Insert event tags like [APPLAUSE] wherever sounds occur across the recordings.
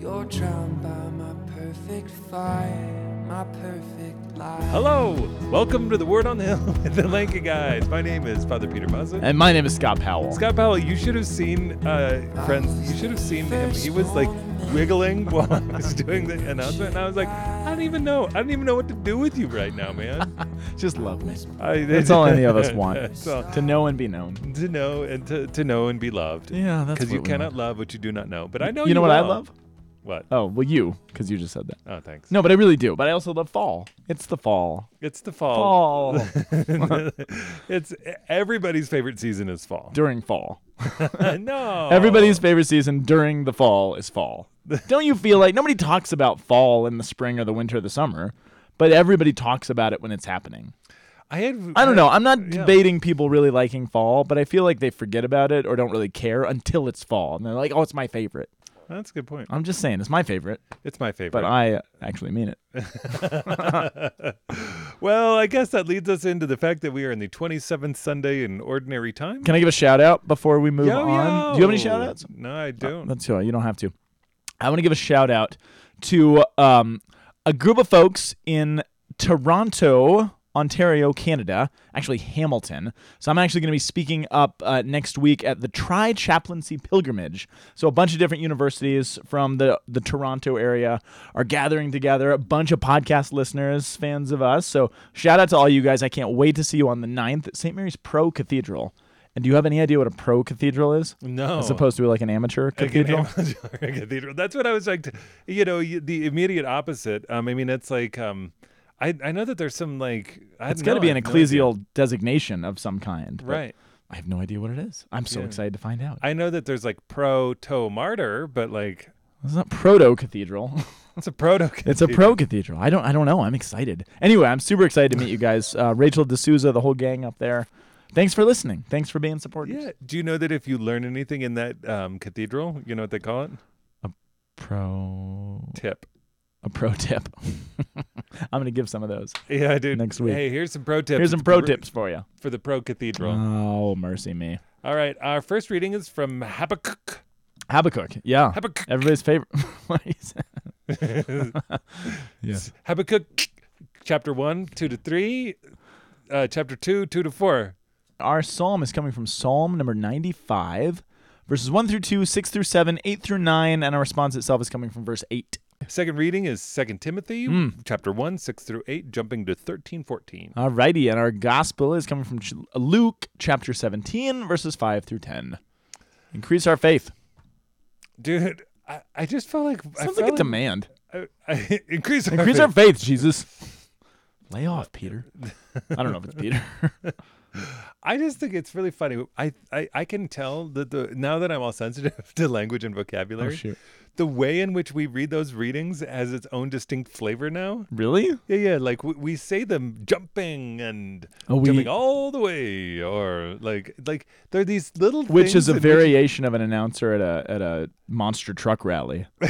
You're drowned by my perfect fire, my perfect life. Hello, welcome to the Word on the Hill [LAUGHS] with the Lanky Guys. My name is Father Peter Mussett. And my name is Scott Powell. Scott Powell, you should have seen, uh, friends, you should have seen him. He was like wiggling [LAUGHS] while I was doing the announcement, and I was like, I don't even know. I don't even know what to do with you right now, man. [LAUGHS] Just love me. I, That's all any of us want. So, to know and be known. to know and to, to know and be loved. Yeah, that's Because you we cannot want. love what you do not know. But I know You you know what I love? What? Oh, well, you, because you just said that. Oh, thanks. No, but I really do. But I also love fall. It's the fall. It's the fall. Fall. [LAUGHS] [LAUGHS] it's everybody's favorite season is fall. During fall. [LAUGHS] no. Everybody's favorite season during the fall is fall. Don't you feel like nobody talks about fall in the spring or the winter or the summer, but everybody talks about it when it's happening? I had. I don't know. I'm not yeah. debating people really liking fall, but I feel like they forget about it or don't really care until it's fall. And they're like, oh, it's my favorite. That's a good point. I'm just saying, it's my favorite, It's my favorite. but I actually mean it. [LAUGHS] [LAUGHS] well, I guess that leads us into the fact that we are in the 27th Sunday in Ordinary Time. Can I give a shout out before we move Yo, on? Do you have any yo. shout outs? No, I don't. That's all. You don't have to. I want to give a shout out to um, a group of folks in Toronto, Ontario, Canada, actually Hamilton. So I'm actually going to be speaking up uh, next week at the Tri Chaplaincy Pilgrimage. So a bunch of different universities from the, the Toronto area are gathering together, a bunch of podcast listeners, fans of us. So shout out to all you guys. I can't wait to see you on the 9th at St. Mary's Pro Cathedral. And do you have any idea what a pro cathedral is? no. As opposed to like an amateur Like an cathedral? amateur [LAUGHS] cathedral. That's what I was like. To, you know, the immediate opposite. Um, I mean, it's like um, I I know that there's some like I It's got to be an ecclesial designation of some kind. right? I have no idea what it is. I'm so Yeah. excited to find out. I know that there's like protomartyr, but like It's not proto cathedral. [LAUGHS] it's a proto. it's a pro cathedral. I don't. I don't know. I'm excited. Anyway, I'm super excited to meet you guys. Uh, Rachel D'Souza, the whole gang up there. Thanks for listening. Thanks for being supporters. Yeah. Do you know that if you learn anything in that um, cathedral, you know what they call it? A pro. Tip. A pro tip. [LAUGHS] I'm gonna give some of those. Yeah, dude. Next week. Hey, here's some pro tips. Here's some pro for- tips for you. for the pro cathedral. Oh, mercy me. All right, our first reading is from Habakkuk. Habakkuk. Yeah. Habakkuk. Everybody's favorite. [LAUGHS] what he said. [LAUGHS] Yeah. Habakkuk, chapter one, two to three, uh, chapter two, two to four. Our psalm is coming from Psalm number 95, verses 1 through 2, 6 through 7, 8 through 9, and our response itself is coming from verse 8. Second reading is Second Timothy, Mm. chapter one, six through eight, jumping to 13, 14. Alrighty, and our gospel is coming from Luke chapter 17, verses 5 through 10. Increase our faith. Dude, I, I just felt like I Sounds like a felt demand. I, I, [LAUGHS] increase our Increase faith. our faith, Jesus. Lay off, Peter. [LAUGHS] I don't know if it's Peter. [LAUGHS] I just think it's really funny. I, I, I can tell that the now that I'm all sensitive to language and oh, vocabulary, shoot. The way in which we read those readings has its own distinct flavor now. Really? Yeah, yeah. Like we, we say them jumping and Oh, we- jumping all the way, or like like there are these little Which is a in which- variation of an announcer at a at a monster truck rally. [LAUGHS]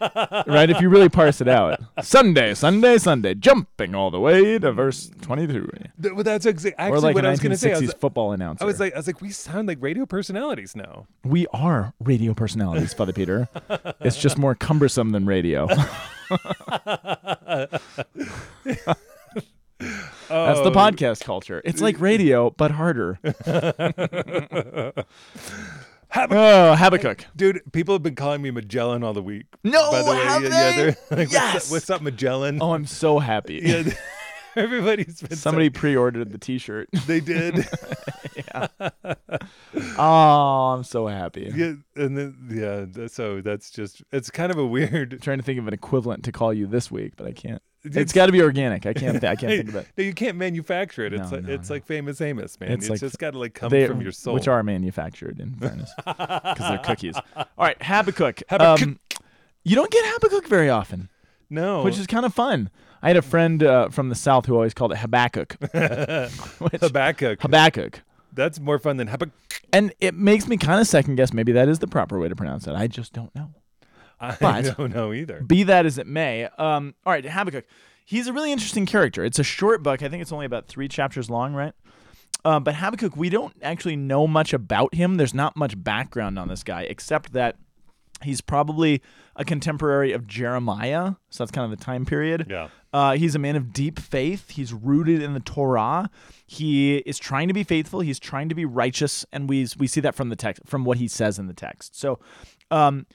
right? If you really parse it out. Sunday, Sunday, Sunday, jumping all the way to verse 22. Th- well, that's exa- actually or like what I was going to say. I 1960s was, football announcer. I was like, I was like, we sound like radio personalities now. we are radio personalities, Father Peter. It's just more cumbersome than radio. [LAUGHS] That's the Oh, podcast culture. It's like radio, but harder. [LAUGHS] [LAUGHS] Hab- Oh, Habakkuk. Dude, people have been calling me Magellan all the week. No, by the way, have yeah, yeah, they? they're [LAUGHS] like, what's, Yes! up, what's up, Magellan? Oh, I'm so happy. yeah, [LAUGHS] everybody's been Somebody pre-ordered the T-shirt. [LAUGHS] they did. Yeah. Oh, I'm so happy. yeah, and then yeah, so that's just it's kind of a weird. trying to think of an equivalent to call you this week, but I can't. It's- it's got to be organic. I can't. I can't [LAUGHS] think of it. No, you can't manufacture it. It's No, like no, it's no. like famous Amos, man. It's It's, like just got to like come They- from your soul. which are manufactured, in fairness, because they're cookies. [LAUGHS] All right, Habakkuk. Habakkuk. Um, you don't get Habakkuk very often, no, which is kind of fun. I had a friend uh, from the south who always called it Habakkuk. [LAUGHS] which, Habakkuk. Habakkuk. That's more fun than Habakkuk. And it makes me kind of second guess maybe that is the proper way to pronounce it. I just don't know. I [LAUGHS] But- don't know either. Be that as it may. Um, all right, Habakkuk. He's a really interesting character. It's a short book. I think it's only about three chapters long, right? Uh, but Habakkuk, we don't actually know much about him. There's not much background on this guy, except that He's probably a contemporary of Jeremiah, so that's kind of the time period. Yeah. Uh, he's a man of deep faith. He's rooted in the Torah. He is trying to be faithful. He's trying to be righteous, and we we see that from the text, from what he says in the text. So, um,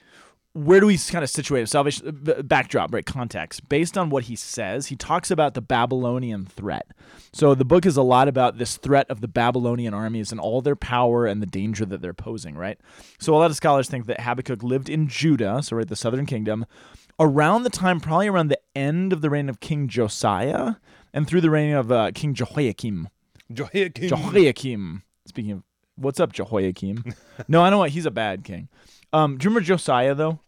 where do we kind of situate it? salvation backdrop right context based on what he says he talks about the babylonian threat so the book is a lot about this threat of the babylonian armies and all their power and the danger that they're posing right so a lot of scholars think that habakkuk lived in judah so right the southern kingdom around the time probably around the end of the reign of king josiah and through the reign of uh, king jehoiakim Jehoiakim. Jehoiakim. Speaking of, what's up, Jehoiakim? [LAUGHS] no, I know what. He's a bad king. Um, do you remember Josiah though?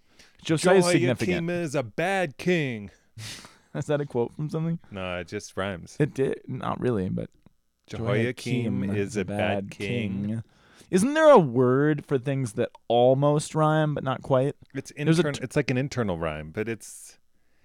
Josiah is significant. Jehoiakim is a bad king. [LAUGHS] Is that a quote from something? No, it just rhymes. It did not really, but Jehoiakim is a bad king. Isn't there a word for things that almost rhyme but not quite? It's There's a intern- t- It's like an internal rhyme, but it's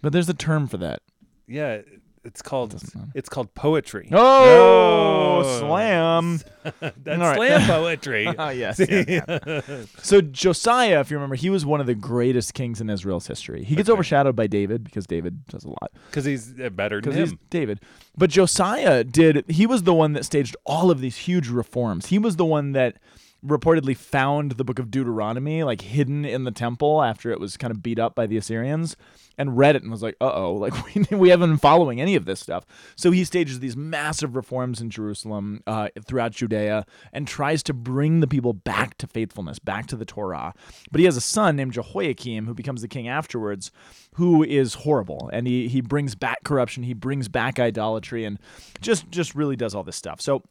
But there's a term for that. yeah. It's called it's called poetry. Oh, Oh. slam! [LAUGHS] That's All right. slam [LAUGHS] poetry. [LAUGHS] Ah, yes. yeah, yeah. So Josiah, if you remember, he was one of the greatest kings in Israel's history. He gets Okay. overshadowed by David because David does a lot. Because he's uh, better than because he's him. David. But Josiah did. He was the one that staged all of these huge reforms. He was the one that reportedly found the book of Deuteronomy like hidden in the temple after it was kind of beat up by the Assyrians and read it and was like, "Uh oh, [LAUGHS] like we we haven't been following any of this stuff." So he stages these massive reforms in Jerusalem, uh, throughout Judea, and tries to bring the people back to faithfulness, back to the Torah. But he has a son named Jehoiakim who becomes the king afterwards, who is horrible, and he he brings back corruption, he brings back idolatry, and just just really does all this stuff. So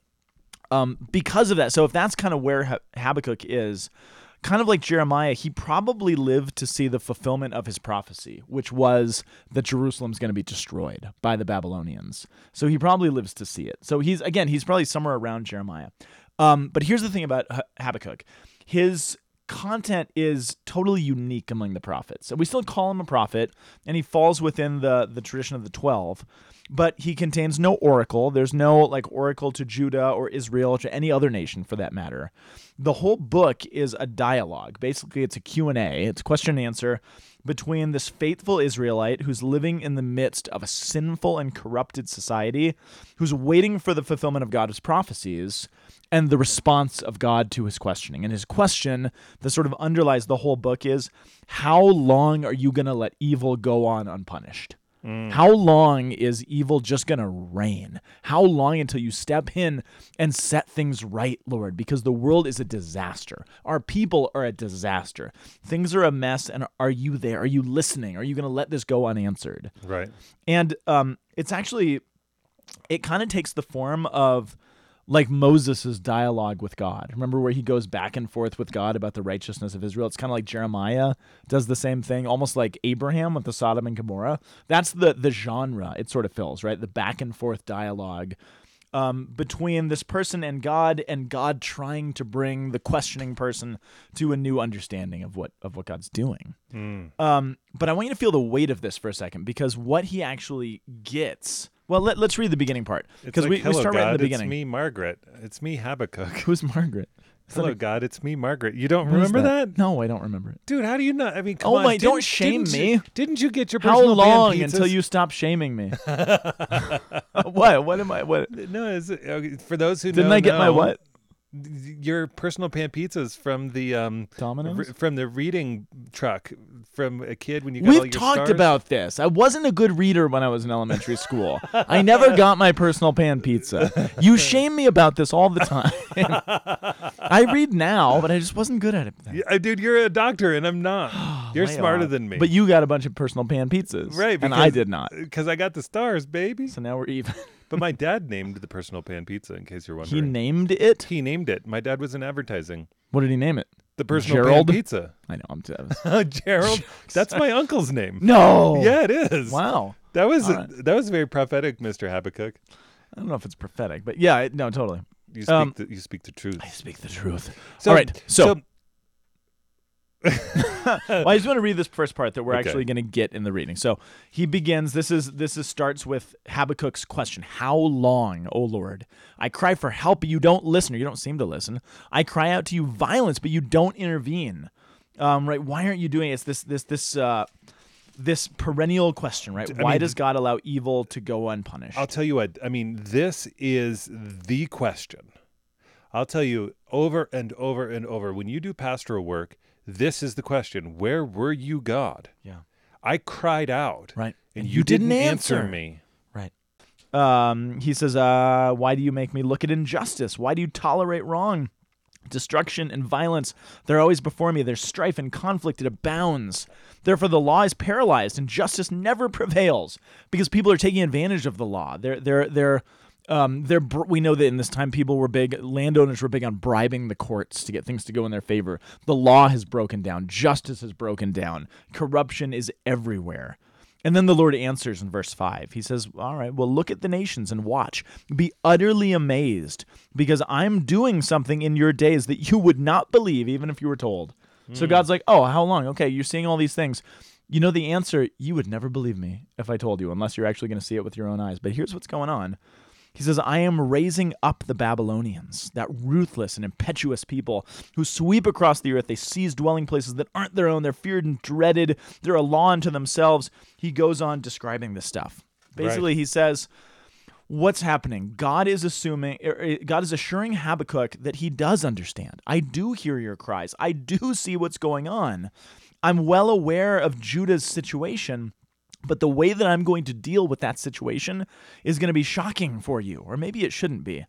um, because of that. So if that's kind of where Habakkuk is, kind of like Jeremiah, he probably lived to see the fulfillment of his prophecy, which was that Jerusalem's going to be destroyed by the Babylonians. So he probably lives to see it. So he's again, he's probably somewhere around Jeremiah. Um, but here's the thing about Habakkuk, his content is totally unique among the prophets. So we still call him a prophet, and he falls within the the tradition of the twelve but he contains no oracle. There's no like oracle to Judah or Israel or to any other nation for that matter. The whole book is a dialogue. Basically, it's a Q&A. It's question and answer between this faithful Israelite who's living in the midst of a sinful and corrupted society, who's waiting for the fulfillment of God's prophecies and the response of God to his questioning. And his question that sort of underlies the whole book is how long are you going to let evil go on unpunished? How long is evil just going to reign? How long until you step in and set things right, Lord? Because the world is a disaster. Our people are a disaster. Things are a mess. And are you there? Are you listening? Are you going to let this go unanswered? Right. And um, it's actually, it kind of takes the form of like Moses' dialogue with God. Remember where he goes back and forth with God about the righteousness of Israel? It's kind of like Jeremiah does the same thing, almost like Abraham with the Sodom and Gomorrah. That's the the genre it sort of fills, right? The back and forth dialogue um, between this person and God, and God trying to bring the questioning person to a new understanding of what of what God's doing. Um, but I want you to feel the weight of this for a second because what he actually gets. Well, let, let's read the beginning part because like, we, we start right in the beginning. It's me, Margaret. It's me, Habakkuk. Who's Margaret? That Hello, God. It's me, Margaret. You don't what remember that? No, I don't remember it. Dude, how do you not? I mean, come Oh on. my- don't didn't- shame didn't me. You, didn't you get your How personal pan long until you stop shaming me? [LAUGHS] [LAUGHS] what? What am I? What? No, is it, okay, for those who Didn't know, I get my what? Your personal pan pizzas from the um Domino's? re- from the reading truck from a kid when you got We've your talked stars. about this. I wasn't a good reader when I was in elementary school. I never [LAUGHS] got my personal pan pizza. You shame me about this all the time. [LAUGHS] I read now, but I just wasn't good at it. then. Yeah, uh, dude, you're a doctor and I'm not. [GASPS] You're smarter off. than me. But you got a bunch of personal pan pizzas. right? And I did not. Because I got the stars, baby. So now we're even. [LAUGHS] But my dad named the personal pan pizza. In case you're wondering. He named it. he named it. My dad was in advertising. What did he name it? The personal Gerald? pan pizza. I know. I'm. [LAUGHS] Gerald. [LAUGHS] That's my uncle's name. no. Yeah, it is. Wow. That was All right. that was very prophetic, Mr. Habakkuk. I don't know if it's prophetic, but yeah. It, no, totally. You speak Um, the, you speak the truth. I speak the truth. So, All right. So well, I just want to read this first part that we're Okay. actually going to get in the reading. So he begins. This is this is starts with Habakkuk's question: How long, O Lord? I cry for help, but you don't listen, or you don't seem to listen. I cry out to you violence, but you don't intervene. Um, right? Why aren't you doing it? It's this this this uh, this perennial question, right? Why mean- does God allow evil to go unpunished? I'll tell you what, I mean, this is the question. I'll tell you over and over and over when you do pastoral work, this is the question Where were you, God? yeah. I cried out. Right. And, And you, you didn't answer. answer. me. Right. Um, he says, uh, Why do you make me look at injustice? Why do you tolerate wrong? Destruction and violence, they're always before me. There's strife and conflict, it abounds. Therefore, the law is paralyzed and justice never prevails because people are taking advantage of the law. They're, they're, they're, um, they're, br- we know that in this time, people were big, landowners were big on bribing the courts to get things to go in their favor. The law has broken down, justice has broken down, corruption is everywhere. And then the Lord answers in verse 5. He says, All right, well, look at the nations and watch. Be utterly amazed because I'm doing something in your days that you would not believe, even if you were told. So God's like, Oh, how long? Okay, you're seeing all these things. You know the answer, you would never believe me if I told you, unless you're actually going to see it with your own eyes. But here's what's going on. He says, I am raising up the Babylonians, that ruthless and impetuous people who sweep across the earth. They seize dwelling places that aren't their own. They're feared and dreaded. They're a law unto themselves. He goes on describing this stuff. Basically, he says, What's happening? God is assuming, er, er, God is assuring Habakkuk that he does understand. I do hear your cries. I do see what's going on. I'm well aware of Judah's situation. But the way that I'm going to deal with that situation is going to be shocking for you, or maybe it shouldn't be,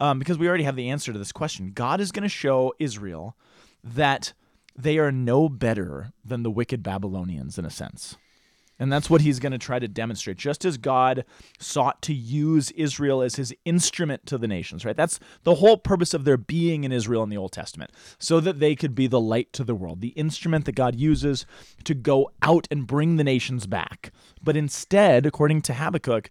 um, because we already have the answer to this question. God is going to show Israel that they are no better than the wicked Babylonians in a sense. And that's what he's going to try to demonstrate. Just as God sought to use Israel as his instrument to the nations, right? That's the whole purpose of their being in Israel in the Old Testament, so that they could be the light to the world, the instrument that God uses to go out and bring the nations back. But instead, according to Habakkuk,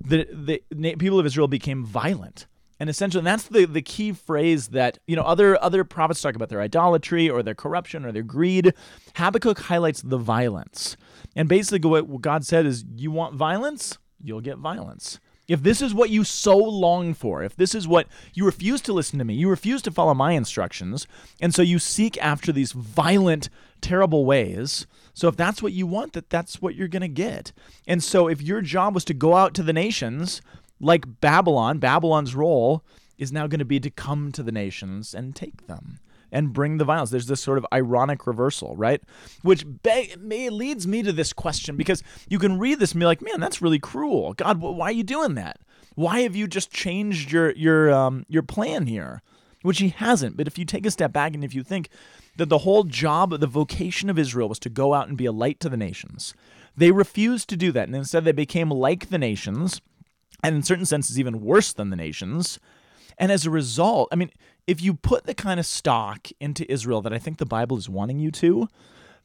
the, the people of Israel became violent. And essentially, and that's the, the key phrase that you know other other prophets talk about their idolatry or their corruption or their greed. Habakkuk highlights the violence, and basically what God said is, you want violence, you'll get violence. If this is what you so long for, if this is what you refuse to listen to me, you refuse to follow my instructions, and so you seek after these violent, terrible ways. So if that's what you want, that that's what you're gonna get. And so if your job was to go out to the nations like Babylon, Babylon's role is now going to be to come to the nations and take them and bring the violence. There's this sort of ironic reversal, right? Which be- may, leads me to this question because you can read this and be like, man, that's really cruel. God, wh- why are you doing that? Why have you just changed your your um, your plan here? Which he hasn't. But if you take a step back and if you think that the whole job, the vocation of Israel was to go out and be a light to the nations, they refused to do that, and instead they became like the nations and in certain senses even worse than the nations. And as a result, I mean, if you put the kind of stock into Israel that I think the Bible is wanting you to,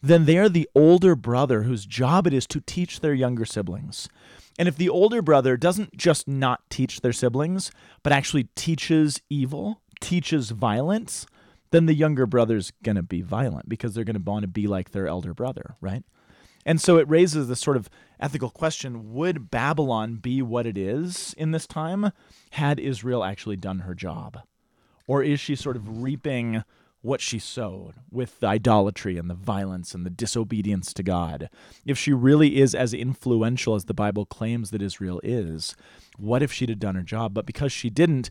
then they are the older brother whose job it is to teach their younger siblings. And if the older brother doesn't just not teach their siblings, but actually teaches evil, teaches violence, then the younger brother's going to be violent because they're going to want to be like their elder brother, right? And so it raises this sort of ethical question would Babylon be what it is in this time had Israel actually done her job? Or is she sort of reaping what she sowed with the idolatry and the violence and the disobedience to God? If she really is as influential as the Bible claims that Israel is, what if she'd have done her job? But because she didn't,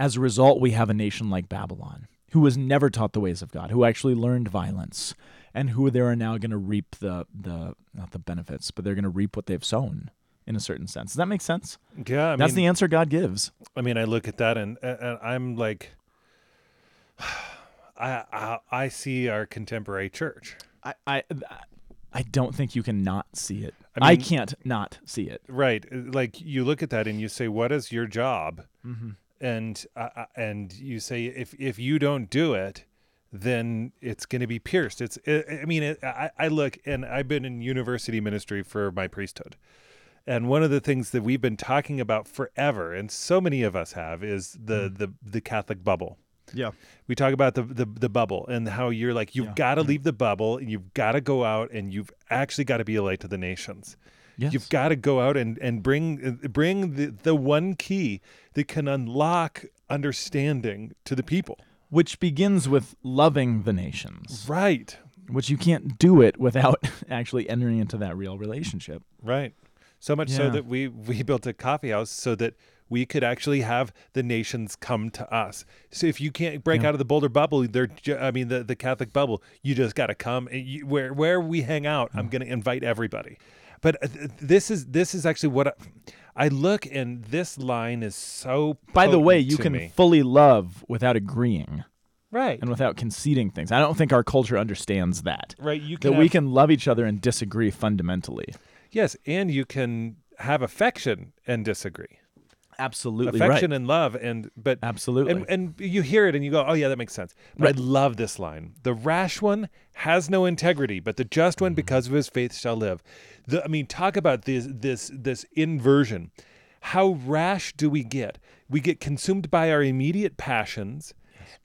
as a result, we have a nation like Babylon who was never taught the ways of God, who actually learned violence, and who they are now going to reap the the not the benefits, but they're going to reap what they've sown in a certain sense. Does that make sense? Yeah, I That's mean, the answer God gives. I mean, I look at that and, and and I'm like, I, I I see our contemporary church. I I, I don't think you can not see it. I I, can't not see it. Right. uh, Like you look at that and you say, what is your job? Mm-hmm. And uh, uh, and you say, if if you don't do it, then it's going to be pierced. It's I I mean, it, I I look and I've been in university ministry for my priesthood. And one of the things that we've been talking about forever, and so many of us have, is the Mm. the the Catholic bubble. Yeah. We talk about the the, the bubble and how you're like you've Yeah. got to leave the bubble and you've got to go out and you've actually got to be a light to the nations. Yes. You've got to go out and and bring bring the the one key that can unlock understanding to the people. Which begins with loving the nations. Right. which you can't do it without [LAUGHS] actually entering into that real relationship. Right. So much so that we we built a coffee house so that we could actually have the nations come to us. So if you can't break Yeah. out of the Boulder bubble, they're ju- I mean the, the Catholic bubble, you just got to come. And you, where where we hang out, I'm going to invite everybody. But uh, th- this is this is actually what I, I look and this line is so. By the way, you can me. fully love without agreeing right and without conceding things. I don't think our culture understands that. right you can That we can love each other and disagree fundamentally. yes, and you can have affection and disagree. Absolutely affection right. and love and but Absolutely. and, and you hear it and you go oh yeah that makes sense but Right. i love this line the rash one has no integrity but the just Mm-hmm. one because of his faith shall live the, i mean talk about this this this inversion how rash do we get we get consumed by our immediate passions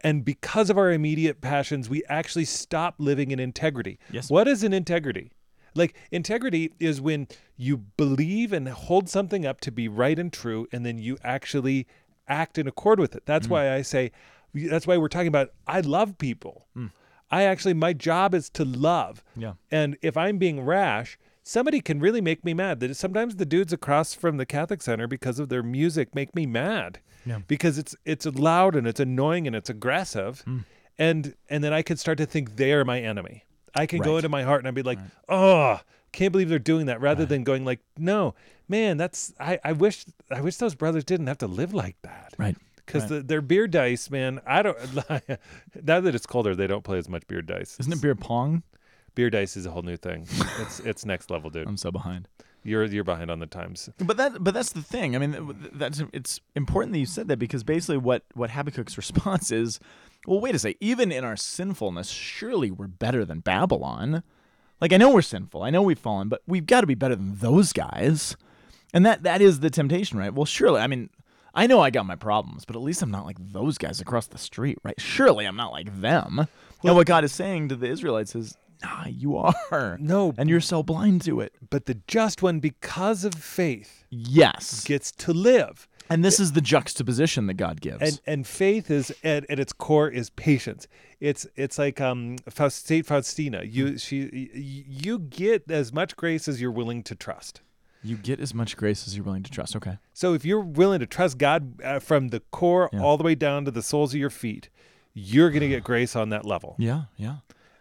and because of our immediate passions we actually stop living in integrity Yes. what is an integrity like integrity is when you believe and hold something up to be right and true, and then you actually act in accord with it. That's mm. why I say, that's why we're talking about. I love people. Mm. I actually, my job is to love. Yeah. And if I'm being rash, somebody can really make me mad. That sometimes the dudes across from the Catholic Center, because of their music, make me mad. Yeah. Because it's it's loud and it's annoying and it's aggressive, mm. and and then I could start to think they are my enemy. I can go into my heart and I'd be like, oh, can't believe they're doing that, rather than going like, no, man, that's I, I wish I wish those brothers didn't have to live like that. Right. Because Right. the, their beer dice, man, I don't. [LAUGHS] now that it's colder, they don't play as much beer dice. Isn't it beer pong? Beer dice is a whole new thing. it's it's next level, dude. I'm so behind. You're you're behind on the times. But that but that's the thing. I mean, that's it's important that you said that because basically what what Habakkuk's [LAUGHS] response is, well, wait a second. Even in our sinfulness, surely we're better than Babylon. Like I know we're sinful. I know we've fallen, but we've got to be better than those guys. And that that is the temptation, right? Well, surely. I mean, I know I got my problems, but at least I'm not like those guys across the street, right? Surely I'm not like them. and what God is saying to the Israelites is, Nah, you are. [LAUGHS] No. And you're so blind to it. But the just one, because of faith, Yes. gets to live. And this is the juxtaposition that God gives. and and faith is at, at its core is patience it's it's like um Faust, saint faustina you she you get as much grace as you're willing to trust you get as much grace as you're willing to trust. Okay. so if you're willing to trust god uh, from the core Yeah. all the way down to the soles of your feet you're going to get [SIGHS] grace on that level Yeah, yeah.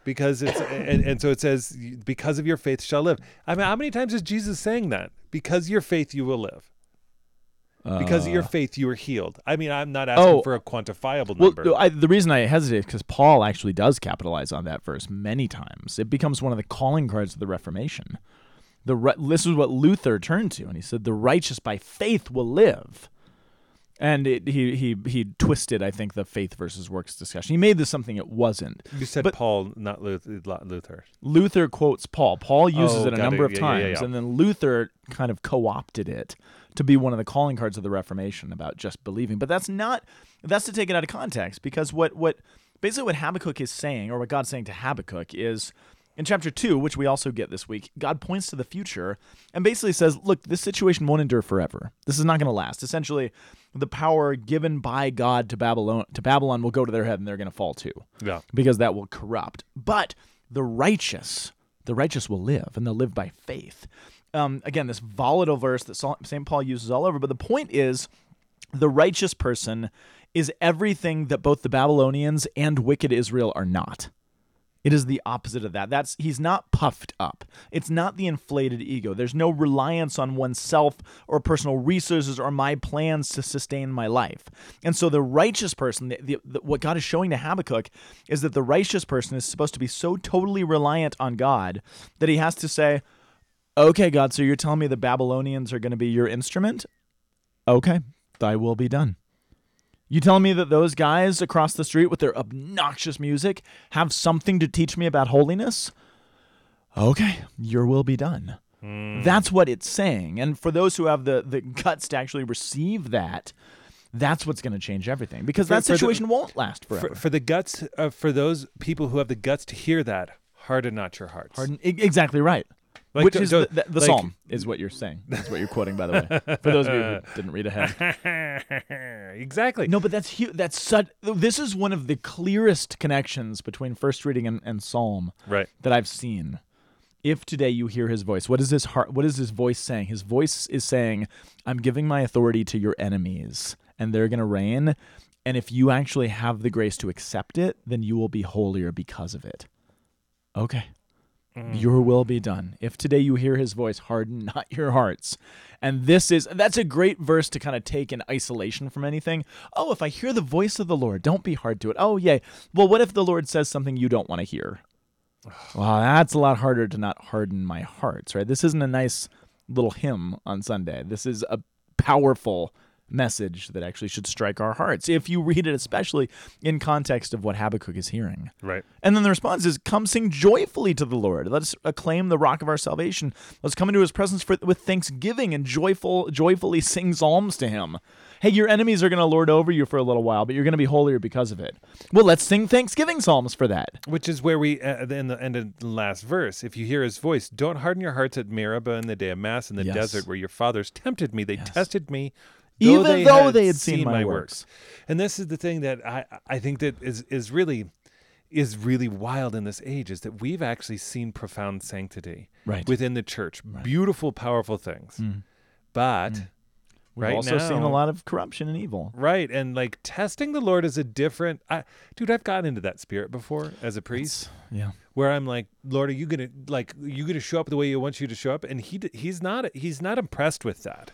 Because it's and, and so it says because of your faith shall live i mean how many times is jesus saying that because your faith you will live because of your Uh, faith you are healed i mean i'm not asking Oh. for a quantifiable Well, number I, the reason I hesitate is because Paul actually does capitalize on that verse many times. It becomes one of the calling cards of the Reformation. The ri- this is what Luther turned to, and he said, "The righteous by faith will live." And it, he he he twisted, I think, the faith versus works discussion. He made this something it wasn't. You said But- Paul, not Luther. Luther. Luther quotes Paul. Paul uses Oh, it a number it. of Yeah, yeah, times, yeah. and then Luther kind of co-opted it to be one of the calling cards of the Reformation about just believing. But that's not that's to take it out of context because what what basically what Habakkuk is saying, or what God's saying to Habakkuk, is in chapter two, which we also get this week. God points to the future and basically says, "Look, this situation won't endure forever. This is not going to last. Essentially." The power given by God to Babylon to Babylon will go to their head and they're going to fall too Yeah. because that will corrupt. But the righteous, the righteous will live, and they'll live by faith. Um, again, this volatile verse that St. Paul uses all over. But the point is, the righteous person is everything that both the Babylonians and wicked Israel are not. It is the opposite of that. That's he's not puffed up. It's not the inflated ego. There's no reliance on oneself or personal resources or my plans to sustain my life. And so the righteous person, the, the, the, what God is showing to Habakkuk is that the righteous person is supposed to be so totally reliant on God that he has to say, "Okay, God, so you're telling me the Babylonians are going to be your instrument? Okay, thy will be done." You telling me that those guys across the street with their obnoxious music have something to teach me about holiness? Okay, your will be done. That's what it's saying. And for those who have the, the guts to actually receive that, that's what's going to change everything because For- that for the- situation won't last forever. For, for the guts, uh, for those people who have the guts to hear that, harden not your hearts. Pardon? E- Exactly right. Like, Which don't- is the, the, the like- psalm is what you're saying. That's what you're quoting, by the way. For those of you who [LAUGHS] didn't read ahead. [LAUGHS] exactly. No, but that's huge. That's such. This is one of the clearest connections between first reading and, and psalm Right. that I've seen. If today you hear his voice, what is his heart? What is his voice saying? His voice is saying, "I'm giving my authority to your enemies, and they're going to reign. And if you actually have the grace to accept it, then you will be holier because of it." Okay. Mm-hmm. Your will be done. If today you hear his voice, harden [LAUGHS] not your hearts. And this is that's a great verse to kind of take in isolation from anything. Oh, if I hear the voice of the Lord, don't be hard to it. Oh, yay. Well, what if the Lord says something you don't want to hear? Well, that's a lot harder to not harden my hearts, right? This isn't a nice little hymn on Sunday. This is a powerful message that actually should strike our hearts if you read it, especially in context of what Habakkuk is hearing. Right. And then the response is, "Come sing joyfully to the Lord. Let us acclaim the Rock of our salvation. Let's come into His presence for, with thanksgiving and joyful, joyfully sing psalms to Him. Hey, your enemies are going to lord over you for a little while, but you're going to be holier because of it. Well, let's sing thanksgiving psalms for that. Which is where we, uh, in the end of the last verse, if you hear his voice, don't harden your hearts at Meribah in the day of Massah in the Yes. desert where your fathers tempted me. They tested me. Even though they had seen my works. And this is the thing that I, I think that is, is really is really wild in this age is that we've actually seen profound sanctity Right. within the church. Beautiful, powerful things. Hmm. But hmm. We've right also now, seen a lot of corruption and evil. Right, and like testing the Lord is a different. I, dude, I've gotten into that spirit before as a priest, Yeah. where I'm like, Lord, are you gonna like, are you gonna show up the way you want you to show up? And he, he's not, he's not impressed with that.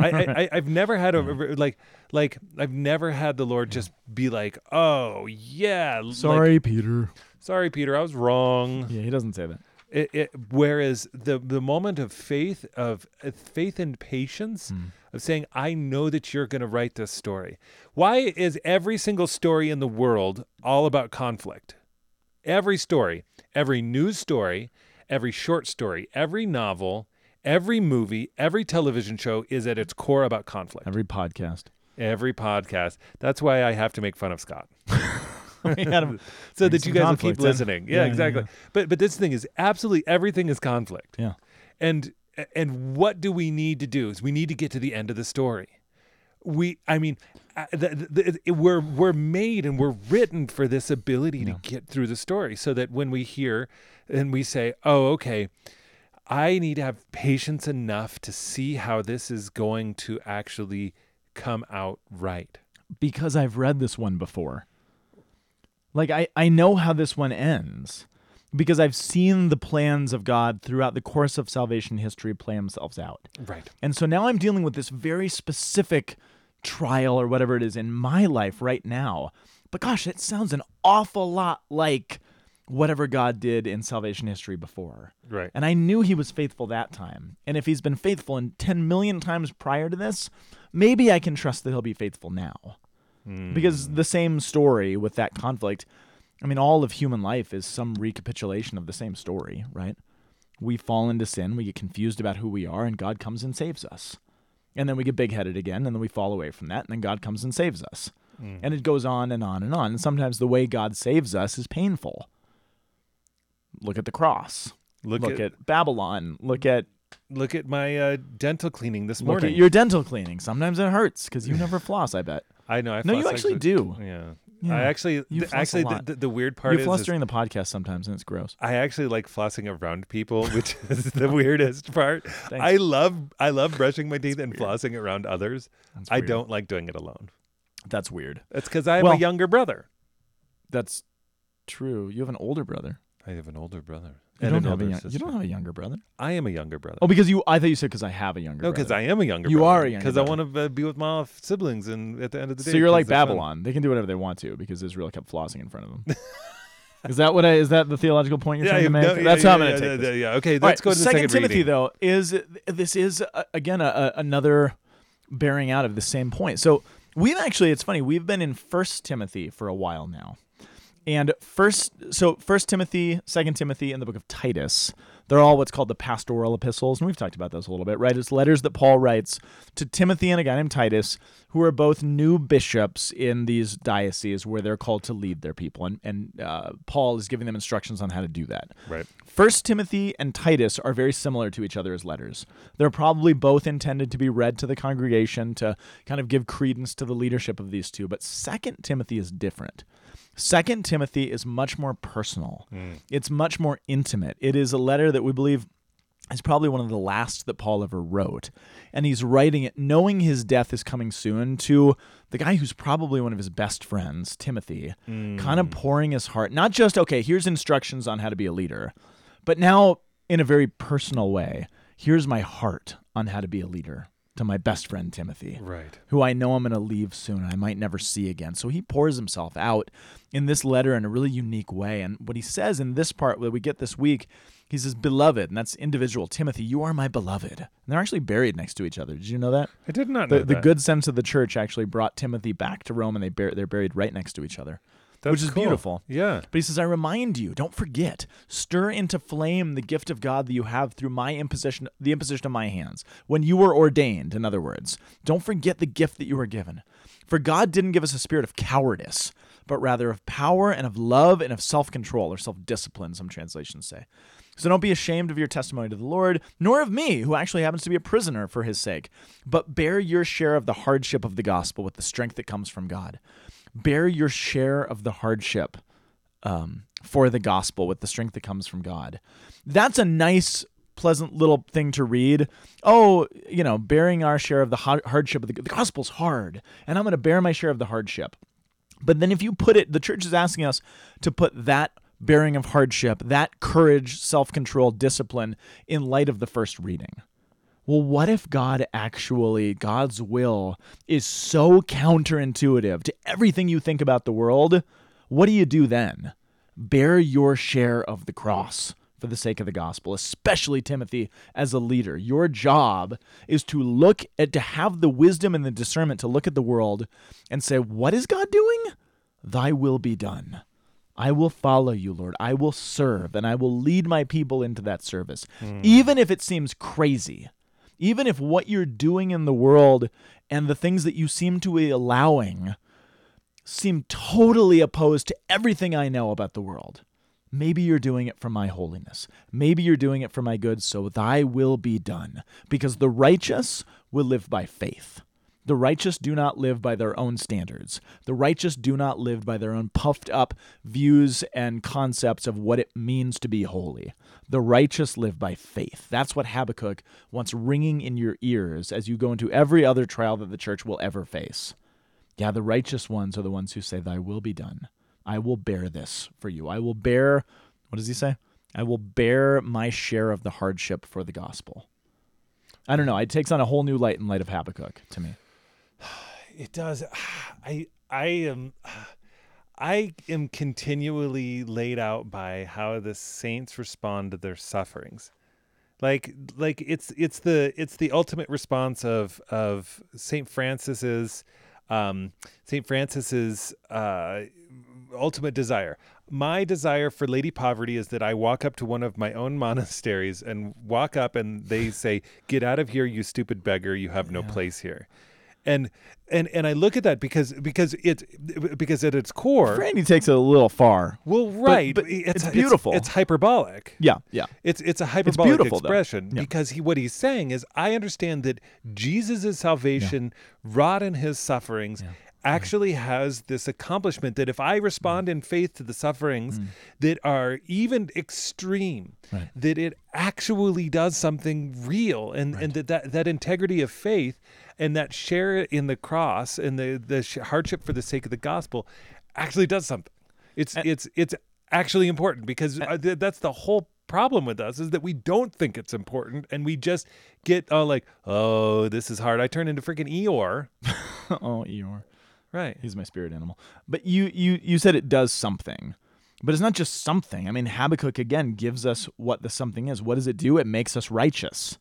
I, I, I've never had a [LAUGHS] like, like, I've never had the Lord just be like, oh yeah, like, Sorry, Peter. sorry, Peter, I was wrong. Yeah, he doesn't say that. It, it, whereas the the moment of faith of uh, faith and patience of saying I know that you're going to write this story. Why is every single story in the world all about conflict? Every story, every news story, every short story, every novel, every movie, every television show is at its core about conflict. Every podcast. Every podcast. That's why I have to make fun of Scott. [LAUGHS] [LAUGHS] So that you guys will keep listening. Yeah, Yeah, yeah, exactly. But but this thing is absolutely everything is conflict. yeah. And and what do we need to do? Is we need to get to the end of the story. We, I mean, uh, the, the, the, we're we're made and we're written for this ability to get through the story, so that when we hear and we say, "Oh, okay," I need to have patience enough to see how this is going to actually come out right. because I've read this one before. Like I, I know how this one ends because I've seen the plans of God throughout the course of salvation history play themselves out. Right. And so now I'm dealing with this very specific trial or whatever it is in my life right now. But gosh, it sounds an awful lot like whatever God did in salvation history before. Right. And I knew he was faithful that time. And if he's been faithful in 10 million times prior to this, maybe I can trust that he'll be faithful now. Hmm. Because the same story with that conflict, I mean, all of human life is some recapitulation of the same story, right? We fall into sin, we get confused about who we are, and God comes and saves us. And then we get big headed again, and then we fall away from that, and then God comes and saves us. Hmm. And it goes on and on and on. And sometimes the way God saves us is painful. Look at the cross. Look, Look, at, at, Babylon. Look at look at my uh, dental cleaning this look morning. at your dental cleaning. Sometimes it hurts because you never [LAUGHS] floss. I bet. I know. I No, you actually do. Yeah. Yeah. I actually, th- actually, the, lot. the, the weird part You is, floss is during the podcast sometimes, and it's gross. I actually like flossing around people, [LAUGHS] which is the weirdest part. Thanks. I love, I love brushing my teeth and flossing around others. That's I weird. don't like doing it alone. That's weird. That's because I have Well- a younger brother. That's true. You have an older brother. I have an older brother. You don't have a young, you don't have a younger brother. I am a younger brother. Oh, because you. I thought you said because I have a younger. no, because I am a younger. You brother. are a younger Because I want to uh, be with my siblings, and at the end of the day, So you're like they're fun. Babylon. They can do whatever they want to because Israel kept flossing in front of them. is that what I? Is that the theological point you're Yeah, than to no, make? yeah, That's yeah, how I'm going yeah, to take yeah, this. yeah. Okay, let's right, go to the second, second Timothy reading. though is this is uh, again a, a, another bearing out of the same point. So we've actually it's funny we've been in First Timothy for a while now, and first so First Timothy, Second Timothy, and the book of Titus. They're all what's called the pastoral epistles, and we've talked about those a little bit, right? It's letters that Paul writes to Timothy and a guy named Titus, who are both new bishops in these dioceses where they're called to lead their people, and and uh, Paul is giving them instructions on how to do that. Right. First Timothy and Titus are very similar to each other as letters. They're probably both intended to be read to the congregation to kind of give credence to the leadership of these two, but Second Timothy is different. Second Timothy is much more personal. Mm. It's much more intimate. It is a letter that we believe is probably one of the last that Paul ever wrote. And he's writing it knowing his death is coming soon to the guy who's probably one of his best friends, Timothy, mm. kind of pouring his heart, not just, okay, here's instructions on how to be a leader, but now in a very personal way, here's my heart on how to be a leader to my best friend, Timothy Right. who I know I'm going to leave soon and I might never see again. So he pours himself out in this letter in a really unique way. And what he says in this part that we get this week, he says, Beloved, and that's individual. Timothy, you are my beloved. And they're actually buried next to each other. Did you know that? I did not know The, the that. good sense of the church actually brought Timothy back to Rome and they bur- they're buried right next to each other. That's which is cool. beautiful. Yeah. But he says, I remind you, don't forget, stir into flame the gift of God that you have through my imposition, the imposition of my hands. When you were ordained, in other words, don't forget the gift that you were given. For God didn't give us a spirit of cowardice, but rather of power and of love and of self control or self discipline, some translations say. So don't be ashamed of your testimony to the Lord, nor of me, who actually happens to be a prisoner for his sake, but bear your share of the hardship of the gospel with the strength that comes from God. Bear your share of the hardship um, for the gospel with the strength that comes from God. That's a nice, pleasant little thing to read. Oh, you know, bearing our share of the hardship of the, the gospel's hard, and I'm going to bear my share of the hardship. But then if you put it, the church is asking us to put that bearing of hardship, that courage, self control, discipline in light of the first reading. Well, what if God actually, God's will is so counterintuitive to everything you think about the world? What do you do then? Bear your share of the cross for the sake of the gospel, especially Timothy as a leader. Your job is to look at, to have the wisdom and the discernment to look at the world and say, What is God doing? Thy will be done. I will follow you, Lord. I will serve and I will lead my people into that service, hmm. even if it seems crazy even if what you're doing in the world and the things that you seem to be allowing seem totally opposed to everything I know about the world. Maybe you're doing it for my holiness. Maybe you're doing it for my good, so thy will be done. Because the righteous will live by faith. The righteous do not live by their own standards. The righteous do not live by their own puffed up views and concepts of what it means to be holy. The righteous live by faith. That's what Habakkuk wants ringing in your ears as you go into every other trial that the church will ever face. Yeah, the righteous ones are the ones who say, Thy will be done. I will bear this for you. I will bear, what does he say? I will bear my share of the hardship for the gospel. I don't know. It takes on a whole new light in light of Habakkuk to me. [SIGHS] It does. [SIGHS] I I am [SIGHS] I am continually laid out by how the saints respond to their sufferings. Like like it's it's the it's the ultimate response of of Saint Francis's um Saint Francis's uh ultimate desire. My desire for Lady Poverty is that I walk up to one of my own [LAUGHS] monasteries and walk up and they say, "Get out of here, you stupid beggar! You have no place here." And and and I look at that because because it because at its core, Randy takes it a little far. well, right, but it's beautiful. It's, hyperbolic. Yeah, yeah. It's it's a hyperbolic though. expression Yeah. because he what he's saying is I understand that Jesus' salvation wrought in his sufferings actually has this accomplishment that if I respond Mm. in faith to the sufferings that are even extreme, Right. that it actually does something real and, and that, that that integrity of faith and that share in the cross and the, the sh- hardship for the sake of the gospel actually does something. It's it's it's actually important because uh, th- that's the whole problem with us is that we don't think it's important and we just get uh, like oh this is hard. I turn into freaking Eeyore. [LAUGHS] oh, Eeyore. Right. He's my spirit animal. But you you you said it does something. But it's not just something. I mean, Habakkuk again gives us what the something is. What does it do? It makes us righteous.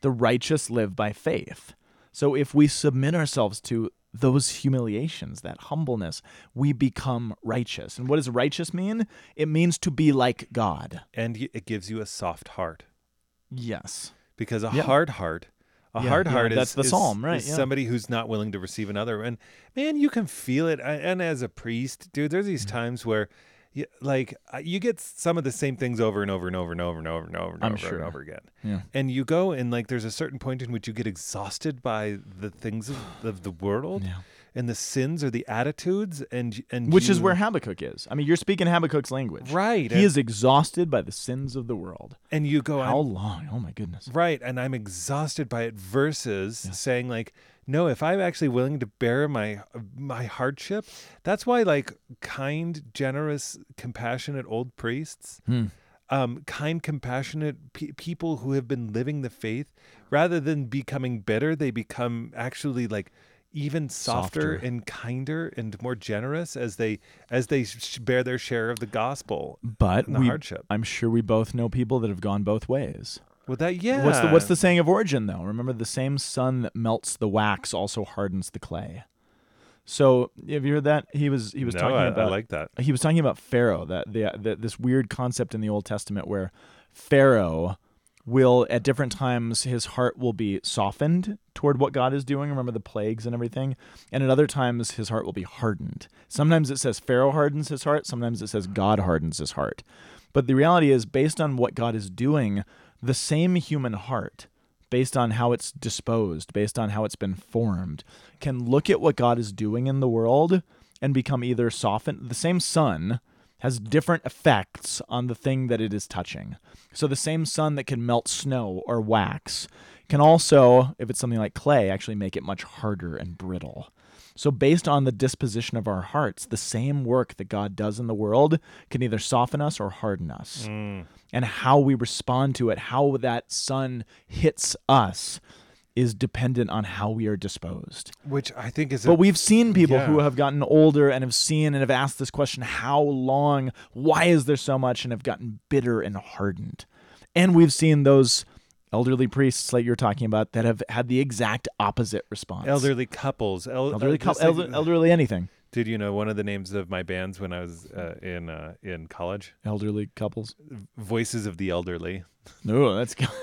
The righteous live by faith. So if we submit ourselves to those humiliations, that humbleness, we become righteous. And what does righteous mean? It means to be like God. and it gives you a soft heart Yes. because a Yeah. hard heart a Yeah, hard yeah, heart is, that's the is- psalm, right, is somebody who's not willing to receive another and man you can feel it I- and as a priest dude there's these mm. times where you, like uh, you get some of the same things over and over and over and over and over and over and I'm over sure. and over again Yeah. and you go and like there's a certain point in which you get exhausted by the things of, of the world Yeah. and the sins or the attitudes and and Which is where Habakkuk is. I mean, you're speaking Habakkuk's language. right He and, is exhausted by the sins of the world. and you go How long? Oh my goodness. Right, and I'm exhausted by it versus saying like, no, if I'm actually willing to bear my my hardship, that's why like kind, generous, compassionate old priests, Hmm. um, kind, compassionate pe- people who have been living the faith, rather than becoming bitter, they become actually like even softer, Softer. and kinder and more generous as they as they sh- bear their share of the gospel But the we, hardship. I'm sure we both know people that have gone both ways. Well, that yeah. What's the What's the saying of Origen though? Remember, the same sun that melts the wax also hardens the clay. So have you heard that? He was he was no, talking I, about I like that. he was talking about Pharaoh that the, the this weird concept in the Old Testament where Pharaoh will at different times his heart will be softened toward what God is doing. Remember the plagues and everything, and at other times his heart will be hardened. Sometimes it says Pharaoh hardens his heart. Sometimes it says God hardens his heart. But the reality is, based on what God is doing, the same human heart based on how it's disposed, based on how it's been formed, can look at what God is doing in the world and become either softened. The same sun has different effects on the thing that it is touching. So the same sun that can melt snow or wax can also, if it's something like clay, actually make it much harder and brittle. So, based on the disposition of our hearts, the same work that God does in the world can either soften us or harden us Mm. and how we respond to it, how that sun hits us, is dependent on how we are disposed. Which I think is. a But we've seen people who have gotten older and have seen and have asked this question how long? Why is there so much? And have gotten bitter and hardened. And we've seen those elderly priests, like you're talking about, that have had the exact opposite response. elderly couples. El- elderly, uh, cou- elder, elderly anything. Did you know one of the names of my bands when I was uh, in uh, in college? Elderly couples. Voices of the Elderly. [LAUGHS] No, that's good. [LAUGHS]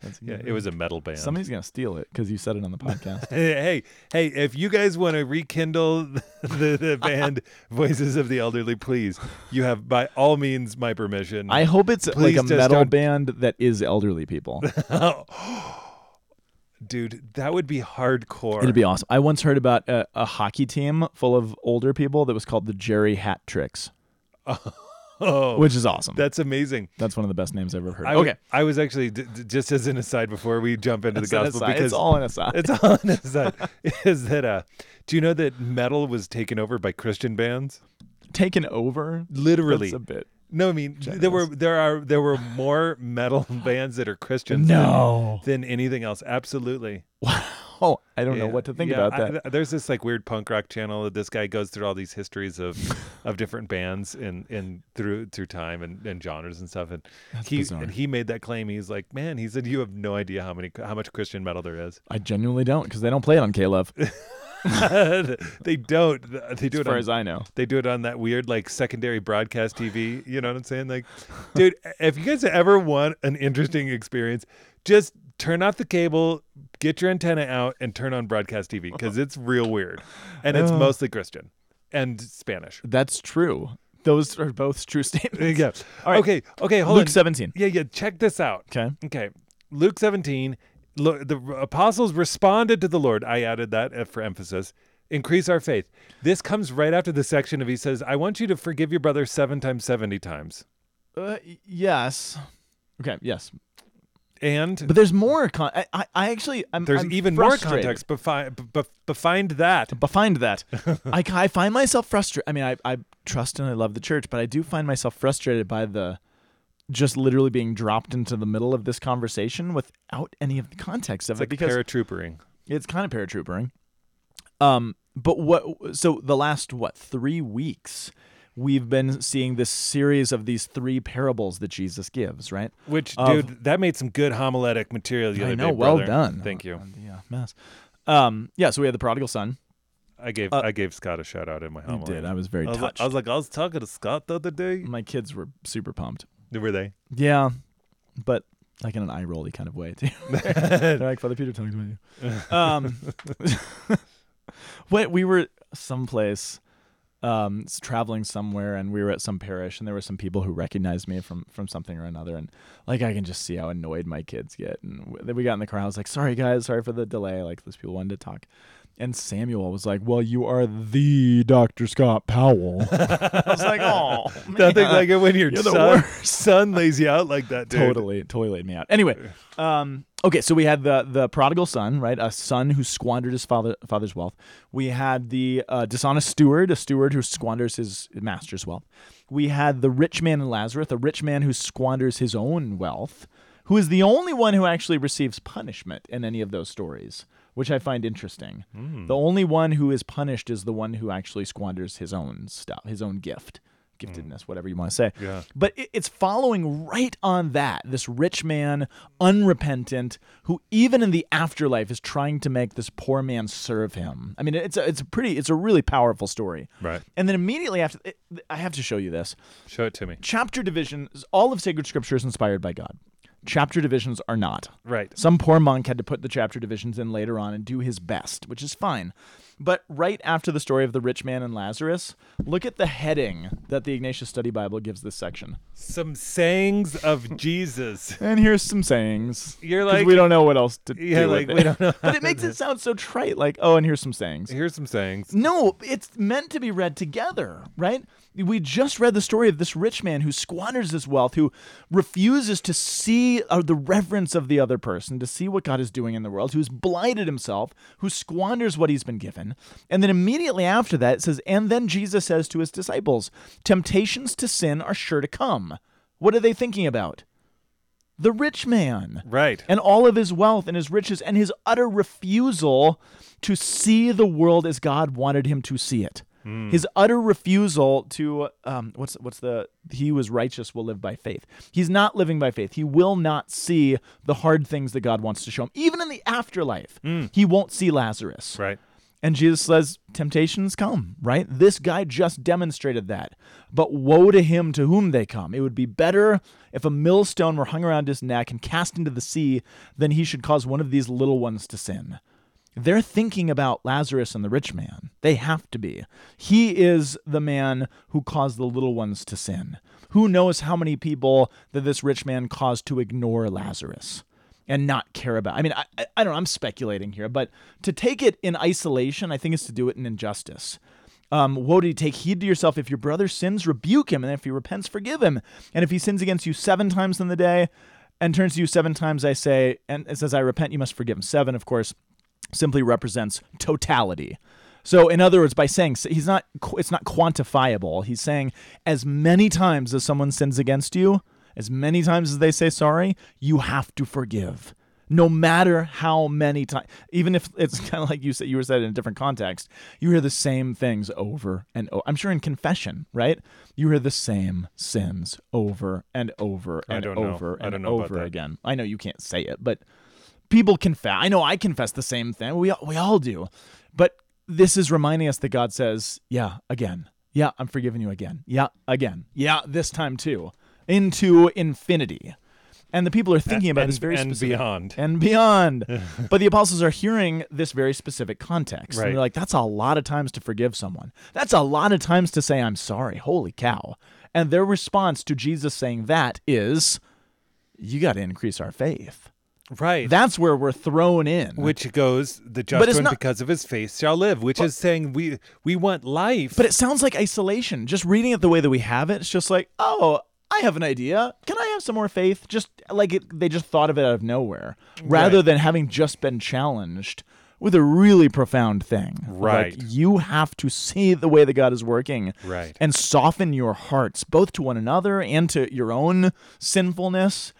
that's Yeah, it was a metal band. Somebody's gonna steal it because you said it on the podcast. Hey, [LAUGHS] hey, hey! If you guys want to rekindle the, the band Voices of the Elderly, please, you have by all means my permission. I hope it's Please like a metal don't- band that is elderly people. Dude, that would be hardcore. It'd be awesome. I once heard about a, a hockey team full of older people that was called the Jerry Hat Tricks, oh, which is awesome. that's amazing. That's one of the best names I've ever heard. I okay, I was actually d- d- just as an aside before we jump into That's the gospel because it's all an aside. it's all an aside. [LAUGHS] Is that uh? Do you know that metal was taken over by Christian bands? taken over. Literally, That's a bit. No, I mean there were there are there were more metal [LAUGHS] bands that are Christians No. than, than anything else. Absolutely. Oh, I don't know what to think yeah, about that. th- there's this like weird punk rock channel that this guy goes through all these histories of [LAUGHS] of different bands in in through through time and, and genres and stuff. And That's he bizarre. and he made that claim. He's like, man, he said you have no idea how many how much Christian metal there is. I genuinely don't because they don't play it on K Love, [LAUGHS] they don't. They do as it far on as I know. they do it on that weird like secondary broadcast TV. You know what I'm saying? Like, dude, if you guys ever want an interesting experience, just turn off the cable, get your antenna out, and turn on broadcast TV because it's real weird, and it's [SIGHS] mostly Christian and Spanish. That's true. Those are both true [LAUGHS] statements. yeah. All right. Okay. Okay. Hold on. Luke on. 17. Yeah. Yeah. Check this out. Okay. Okay. Luke 17. Look, the apostles responded to the Lord. I added that uh, for emphasis. Increase our faith. This comes right after the section of he says, "I want you to forgive your brother seven times, seventy times." Uh, yes. Okay. Yes. And But there's more. Con- I, I, I actually. I'm, there's I'm even more frustrated. context befi- b- b- behind that. behind that [LAUGHS] I, I find myself frustrated i mean I, I trust and i love the church but i do find myself frustrated by the just literally being dropped into the middle of this conversation without any of the context of It's it like because paratroopering. it's kind of paratroopering um but what so the last what three weeks we've been seeing this series of these three parables that jesus gives right Which, Of- dude, that made some good homiletic material the other I know, day. well brother. done. Thank you. Uh, Yeah, mess. Um, yeah, so we had the prodigal son, I gave Uh, I gave Scott a shout out in my You homily. did. I was very I was, like, touched. I was like, I was talking to Scott the other day. My kids were super pumped. Were they? Yeah, but like in an eye rolly kind of way too. [LAUGHS] They're like Father Peter talking to you. [LAUGHS] Um, [LAUGHS] what we were someplace, um, traveling somewhere, and we were at some parish, and there were some people who recognized me from from something or another, and like I can just see how annoyed my kids get. And then we got in the car. I was like, "Sorry guys, sorry for the delay." Like those people wanted to talk. And Samuel was like, "Well, you are the Dr. Scott Powell." [LAUGHS] I was like, "Oh, [LAUGHS] Nothing man." like it when your [LAUGHS] You're the son, worst. son lays you out like that, dude. totally totally laid me out anyway um okay so we had the the prodigal son right a son who squandered his father father's wealth we had the uh, dishonest steward a steward who squanders his master's wealth we had the rich man in lazarus a rich man who squanders his own wealth who is the only one who actually receives punishment in any of those stories which i find interesting hmm. the only one who is punished is the one who actually squanders his own stuff his own gift giftedness hmm. whatever you want to say Yeah. but it- it's following right on that. This rich man, unrepentant, who even in the afterlife is trying to make this poor man serve him. I mean, it's a, it's a pretty, it's a really powerful story. Right. And then immediately after, it, I have to show you this. Show it to me. Chapter divisions, all of sacred scripture is inspired by God. Chapter divisions are not. Right. Some poor monk had to put the chapter divisions in later on and do his best, which is fine. But right after the story of the rich man and Lazarus, look at the heading that the Ignatius Study Bible gives this section. Some sayings of Jesus. And here's some sayings. You're like- we don't know what else to Yeah, do like, with we it. don't know [LAUGHS] but it makes it sound so trite. Like, oh, and here's some sayings. Here's some sayings. No, it's meant to be read together, right? We just read the story of this rich man who squanders his wealth, who refuses to see uh, the reverence of the other person, to see what God is doing in the world, who's blinded himself, who squanders what he's been given. And then immediately after that, it says, And then Jesus says to his disciples, Temptations to sin are sure to come. What are they thinking about? The rich man Right. and all of his wealth and his riches and his utter refusal to see the world as God wanted him to see it. His utter refusal to um, what's what's the he was righteous will live by faith. He's not living by faith. He will not see the hard things that God wants to show him. Even in the afterlife, he won't see Lazarus. Right. And Jesus says, Temptations come, right? This guy just demonstrated that. But woe to him to whom they come. It would be better if a millstone were hung around his neck and cast into the sea than he should cause one of these little ones to sin. They're thinking about Lazarus and the rich man. They have to be. He is the man who caused the little ones to sin. Who knows how many people that this rich man caused to ignore Lazarus? and not care about. I mean, I, I, don't know. I'm speculating here, but to take it in isolation, I think is to do it in injustice. Um, woe to you, take heed to yourself. If your brother sins, rebuke him, and if he repents, forgive him. And if he sins against you seven times in the day, and turns to you seven times, I say, and says, I repent, you must forgive him. Seven, of course, simply represents totality. So, in other words, by saying he's not, it's not quantifiable. He's saying as many times as someone sins against you, as many times as they say sorry, you have to forgive. No matter how many times, even if it's [LAUGHS] kind of like you said, you were said in a different context, you hear the same things over and over. I'm sure in confession, right? You hear the same sins over and over and know. over I and know over again. I know you can't say it, but people confess. I know I confess the same thing. We we all do, but this is reminding us that God says, "Yeah, again. Yeah, I'm forgiving you again. Yeah, again. Yeah, this time too, into infinity." And the people are thinking about and, this very and specific beyond. and beyond. [LAUGHS] but the apostles are hearing this very specific context. Right. And they're like, that's a lot of times to forgive someone. That's a lot of times to say, I'm sorry. Holy cow. And their response to Jesus saying that is, you got to increase our faith. Right. That's where we're thrown in. which goes the just But one not- because of his faith shall live, which is saying we we want life. But it sounds like isolation. Just reading it the way that we have it, it's just like, oh, I have an idea. Can I have some more faith? Just like it, they just thought of it out of nowhere, rather Right. than having just been challenged with a really profound thing. Right. Like you have to see the way that God is working, Right. and soften your hearts both to one another and to your own sinfulness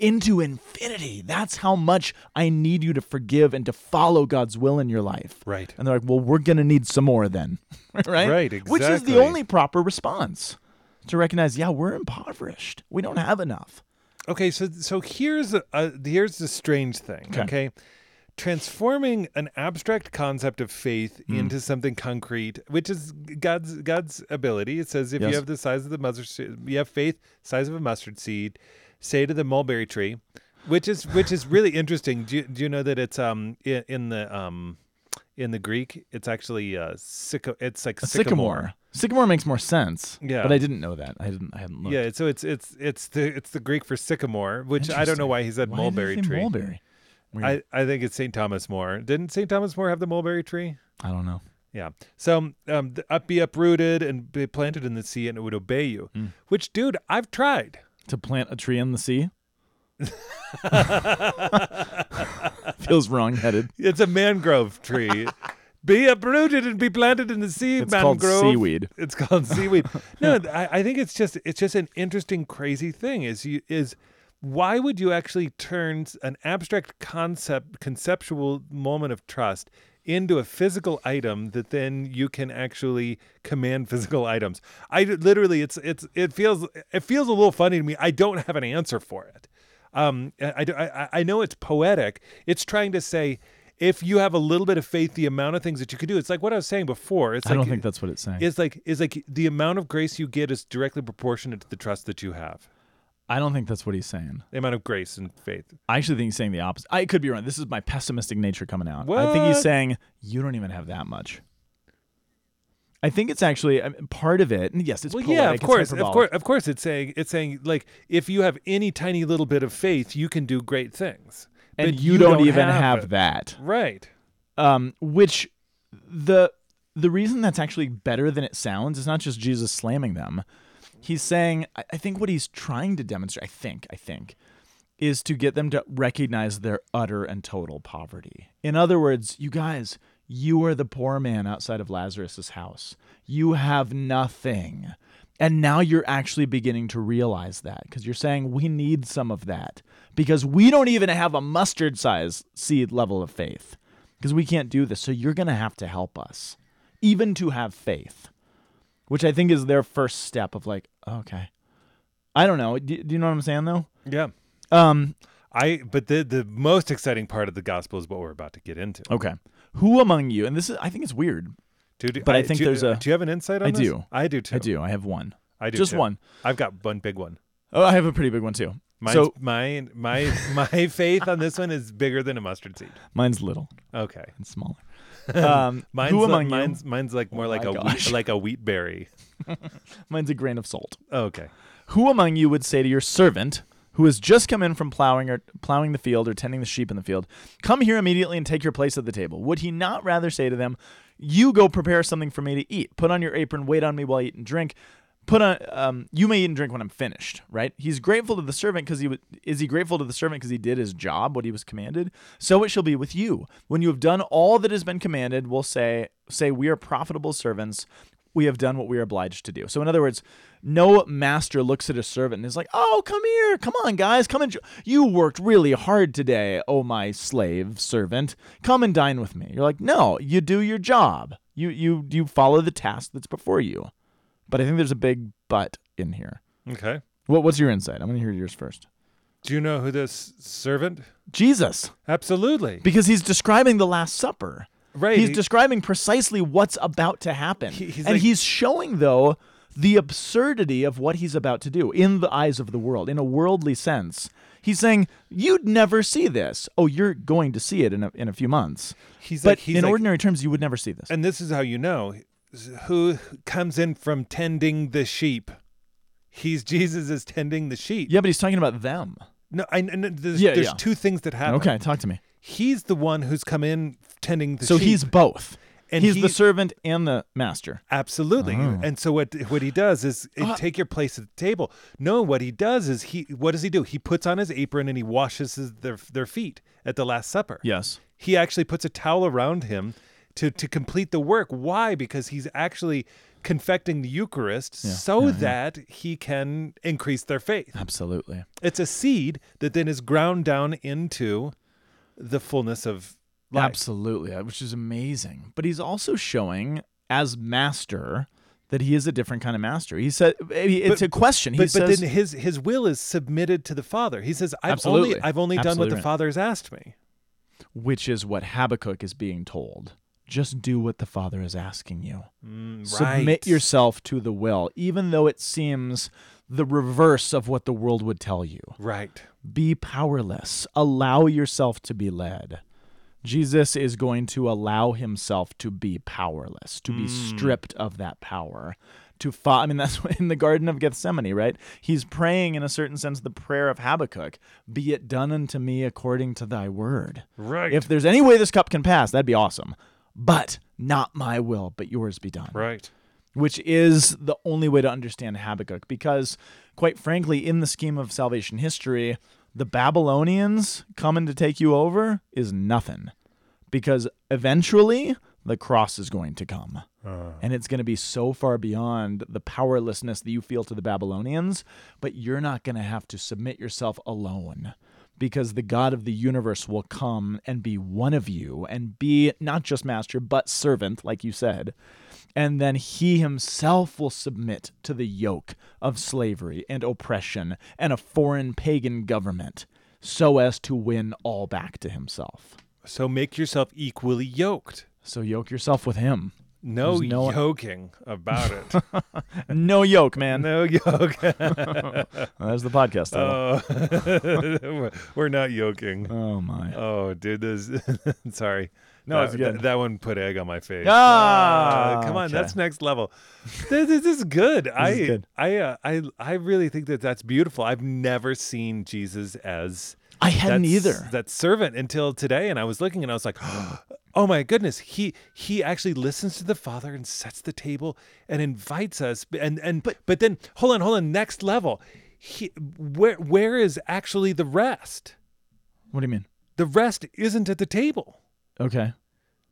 into infinity. That's how much I need you to forgive and to follow God's will in your life. Right. And they're like, well, we're going to need some more then. [LAUGHS] right? Right, exactly. Which is the only proper response to recognize, yeah, we're impoverished. We don't have enough. Okay, so so here's a, uh, here's the strange thing. Okay. Okay. transforming an abstract concept of faith Hmm. into something concrete, which is God's God's ability. It says if Yes. you have the size of the mustard, you have faith size of a mustard seed, say to the mulberry tree, which is which is really interesting. Do you, do you know that it's um in, in the um in the Greek it's actually uh syco- it's like A sycamore. Sycamore makes more sense. Yeah. But I didn't know that. I didn't. I hadn't looked. Yeah, so it's it's it's the it's the Greek for sycamore, which I don't know why he said Why did he mulberry say tree. Mulberry. Weird. I, I think it's St. Thomas More. Didn't St. Thomas More have the mulberry tree? I don't know. Yeah. So um, be uprooted and be planted in the sea, and it would obey you. Mm. Which, dude, I've tried. To plant a tree in the sea. [LAUGHS] Feels wrong-headed. It's a mangrove tree. be uprooted and be planted in the sea. It's called seaweed. It's called seaweed. [LAUGHS] no, I, I think it's just it's just an interesting, crazy thing. Is you is why would you actually turn an abstract concept, conceptual moment of trust into a physical item that then you can actually command physical items? I literally, it's it's it feels it feels a little funny to me. I don't have an answer for it. Um, I, I, I- know it's poetic. It's trying to say. If you have a little bit of faith, the amount of things that you could do, it's like what I was saying before. It's I like don't think that's what it's saying. It's like is like the amount of grace you get is directly proportionate to the trust that you have. I don't think that's what he's saying. The amount of grace and faith. I actually think he's saying the opposite. I could be wrong. This is my pessimistic nature coming out. What? I think he's saying you don't even have that much. I think it's actually I mean, part of it. And yes, it's well, poetic, yeah, of course, of course, of course. It's saying it's saying like if you have any tiny little bit of faith, you can do great things. and But you, don't, even have, have that. Right. um, which the the reason that's actually better than it sounds is not just Jesus slamming them. He's saying, I, think what he's trying to demonstrate, I think, I think, is to get them to recognize their utter and total poverty. In other words, you guys, you are the poor man outside of Lazarus's house. You have nothing. And now you're actually beginning to realize that because you're saying we need some of that because we don't even have a mustard size seed level of faith because we can't do this. So you're going to have to help us, even to have faith, which I think is their first step of like, okay. I don't know. Do, do you know what I'm saying though? Yeah. Um, I. But the the most exciting part of the gospel is what we're about to get into. okay. Who among you, and this is, I think it's weird. Dude, But I think do there's a- Do you have an insight on I this? do. I do too. I do. I have one. I do. Just too. one. I've got one big one. Oh, I have a pretty big one too. Mine's, so my my my [LAUGHS] faith on this one is bigger than a mustard seed. mine's little Okay. and smaller. Um, [LAUGHS] Mine's who like- among you? mine's like more Oh like a gosh. wheat, like a wheat berry. [LAUGHS] Mine's a grain of salt. Okay. Who among you would say to your servant, who has just come in from plowing or plowing the field or tending the sheep in the field, "Come here immediately and take your place at the table"? Would he not rather say to them, "You go prepare something for me to eat. Put on your apron, wait on me while I eat and drink." Put on. Um, you may eat and drink when I'm finished. Right? He's grateful to the servant because he is he grateful to the servant because he did his job, what he was commanded. So it shall be with you when you have done all that has been commanded. We'll say, say we are profitable servants we have done what we are obliged to do. So, in other words, no master looks at a servant and is like, "Oh, come here, come on, guys, come and you worked really hard today, oh my slave servant, come and dine with me." You're like, "No, you do your job. You you you follow the task that's before you." But I think there's a big but in here. Okay. What what's your insight? I'm going to hear yours first. Do you know who this servant? Jesus, Absolutely. because he's describing the Last Supper. Right. He's he- describing precisely what's about to happen. He- he's and like- he's showing, though, the absurdity of what he's about to do in the eyes of the world, in a worldly sense. He's saying, You'd never see this. Oh, you're going to see it in a, in a few months. he's But like he's in like, ordinary terms, you would never see this. and this is how you know who comes in from tending the sheep. He's Jesus is tending the sheep. yeah, but he's talking about them. No, I, no, there's, Yeah, there's yeah. two things that happen. Okay, talk to me. He's the one who's come in tending the so sheep. he's both. And he's he- the servant and the master. Absolutely. Oh. And so what what he does is Uh, take your place at the table. No, what he does is he what does he do? He puts on his apron and he washes his, their their feet at the last supper. Yes. He actually puts a towel around him to to complete the work. Why? Because he's actually confecting the Eucharist Yeah, so yeah, yeah. that he can increase their faith. Absolutely. It's a seed that then is ground down into the fullness of life. Absolutely, uh, which is amazing. But he's also showing as master that he is a different kind of master. He said it's But- a question. He But, but says, then his his will is submitted to the Father. He says, "I've Absolutely. only I've only done what Absolutely the. Father has asked me." which is what Habakkuk is being told. Just do what the Father is asking you. Mm, Submit right. yourself to the will, even though it seems the reverse of what the world would tell you. Right. Be powerless. Allow yourself to be led. Jesus is going to allow himself to be powerless, to be mm. stripped of that power. To fo- I mean, [LAUGHS] that's in the Garden of Gethsemane, right? He's praying, in a certain sense, the prayer of Habakkuk Be it done unto me according to thy word. Right. If there's any way this cup can pass, that'd be awesome. But not my will, but yours be done right. which is the only way to understand Habakkuk. Because, quite frankly, in the scheme of salvation history, the Babylonians coming to take you over is nothing. Because eventually, the cross is going to come. Uh. And it's going to be so far beyond the powerlessness that you feel to the Babylonians, but you're not going to have to submit yourself alone because the God of the universe will come and be one of you and be not just master, but servant, like you said. And then he himself will submit to the yoke of slavery and oppression and a foreign pagan government so as to win all back to himself. So make yourself equally yoked. So yoke yourself with him. No, no- yoking about it. [LAUGHS] No yoke, man. no yoke. [LAUGHS] There's the podcast title. oh, [LAUGHS] we're not yoking. Oh my. Oh, dude, this. sorry. No, that, it's good. That, that one put egg on my face. Ah, Uh, come on, okay. that's next level. this, this is good. I, is good. I, uh, I, I really think that that's beautiful. I've never seen Jesus as I hadn't that either. that servant until today, and I was looking and I was like, [GASPS] oh my goodness, he he actually listens to the Father and sets the table and invites us, and and but but then hold on, hold on, next level. He, where where is actually the rest? What do you mean? The rest isn't at the table. Okay.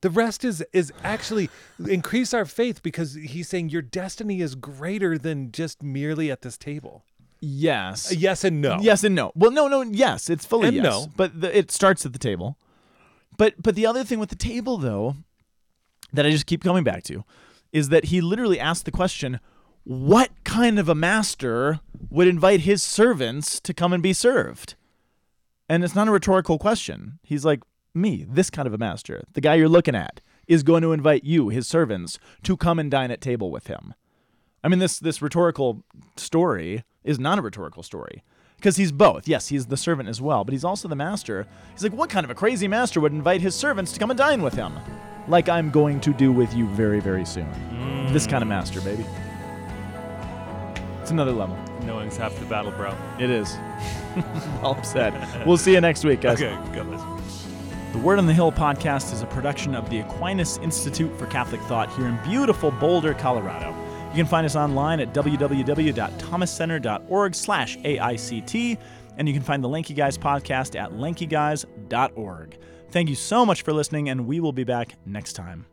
The rest is is actually increase our faith because he's saying your destiny is greater than just merely at this table. Yes. Yes and no. Yes and no. Well, no, no. Yes, it's fully And yes. no. But the, it starts at the table. But but the other thing with the table, though, that I just keep coming back to, is that he literally asked the question, "What kind of a master would invite his servants to come and be served?" And it's not a rhetorical question. He's like, "Me, this kind of a master, the guy you're looking at, is going to invite you, his servants, to come and dine at table with him." I mean, this this rhetorical story is not a rhetorical story because he's both. Yes, he's the servant as well, but he's also the master. He's like, what kind of a crazy master would invite his servants to come and dine with him? Like I'm going to do with you very, very soon. This kind of master, baby. It's another level. Knowing's half the battle, bro. It is. [LAUGHS] well said. We'll see you next week, guys. Okay, God bless. The Word on the Hill podcast is a production of the Aquinas Institute for Catholic Thought here in beautiful Boulder, Colorado. You can find us online at www.thomascenter.org slash AICT, and you can find the Lanky Guys podcast at lankyguys.org. Thank you so much for listening, and we will be back next time.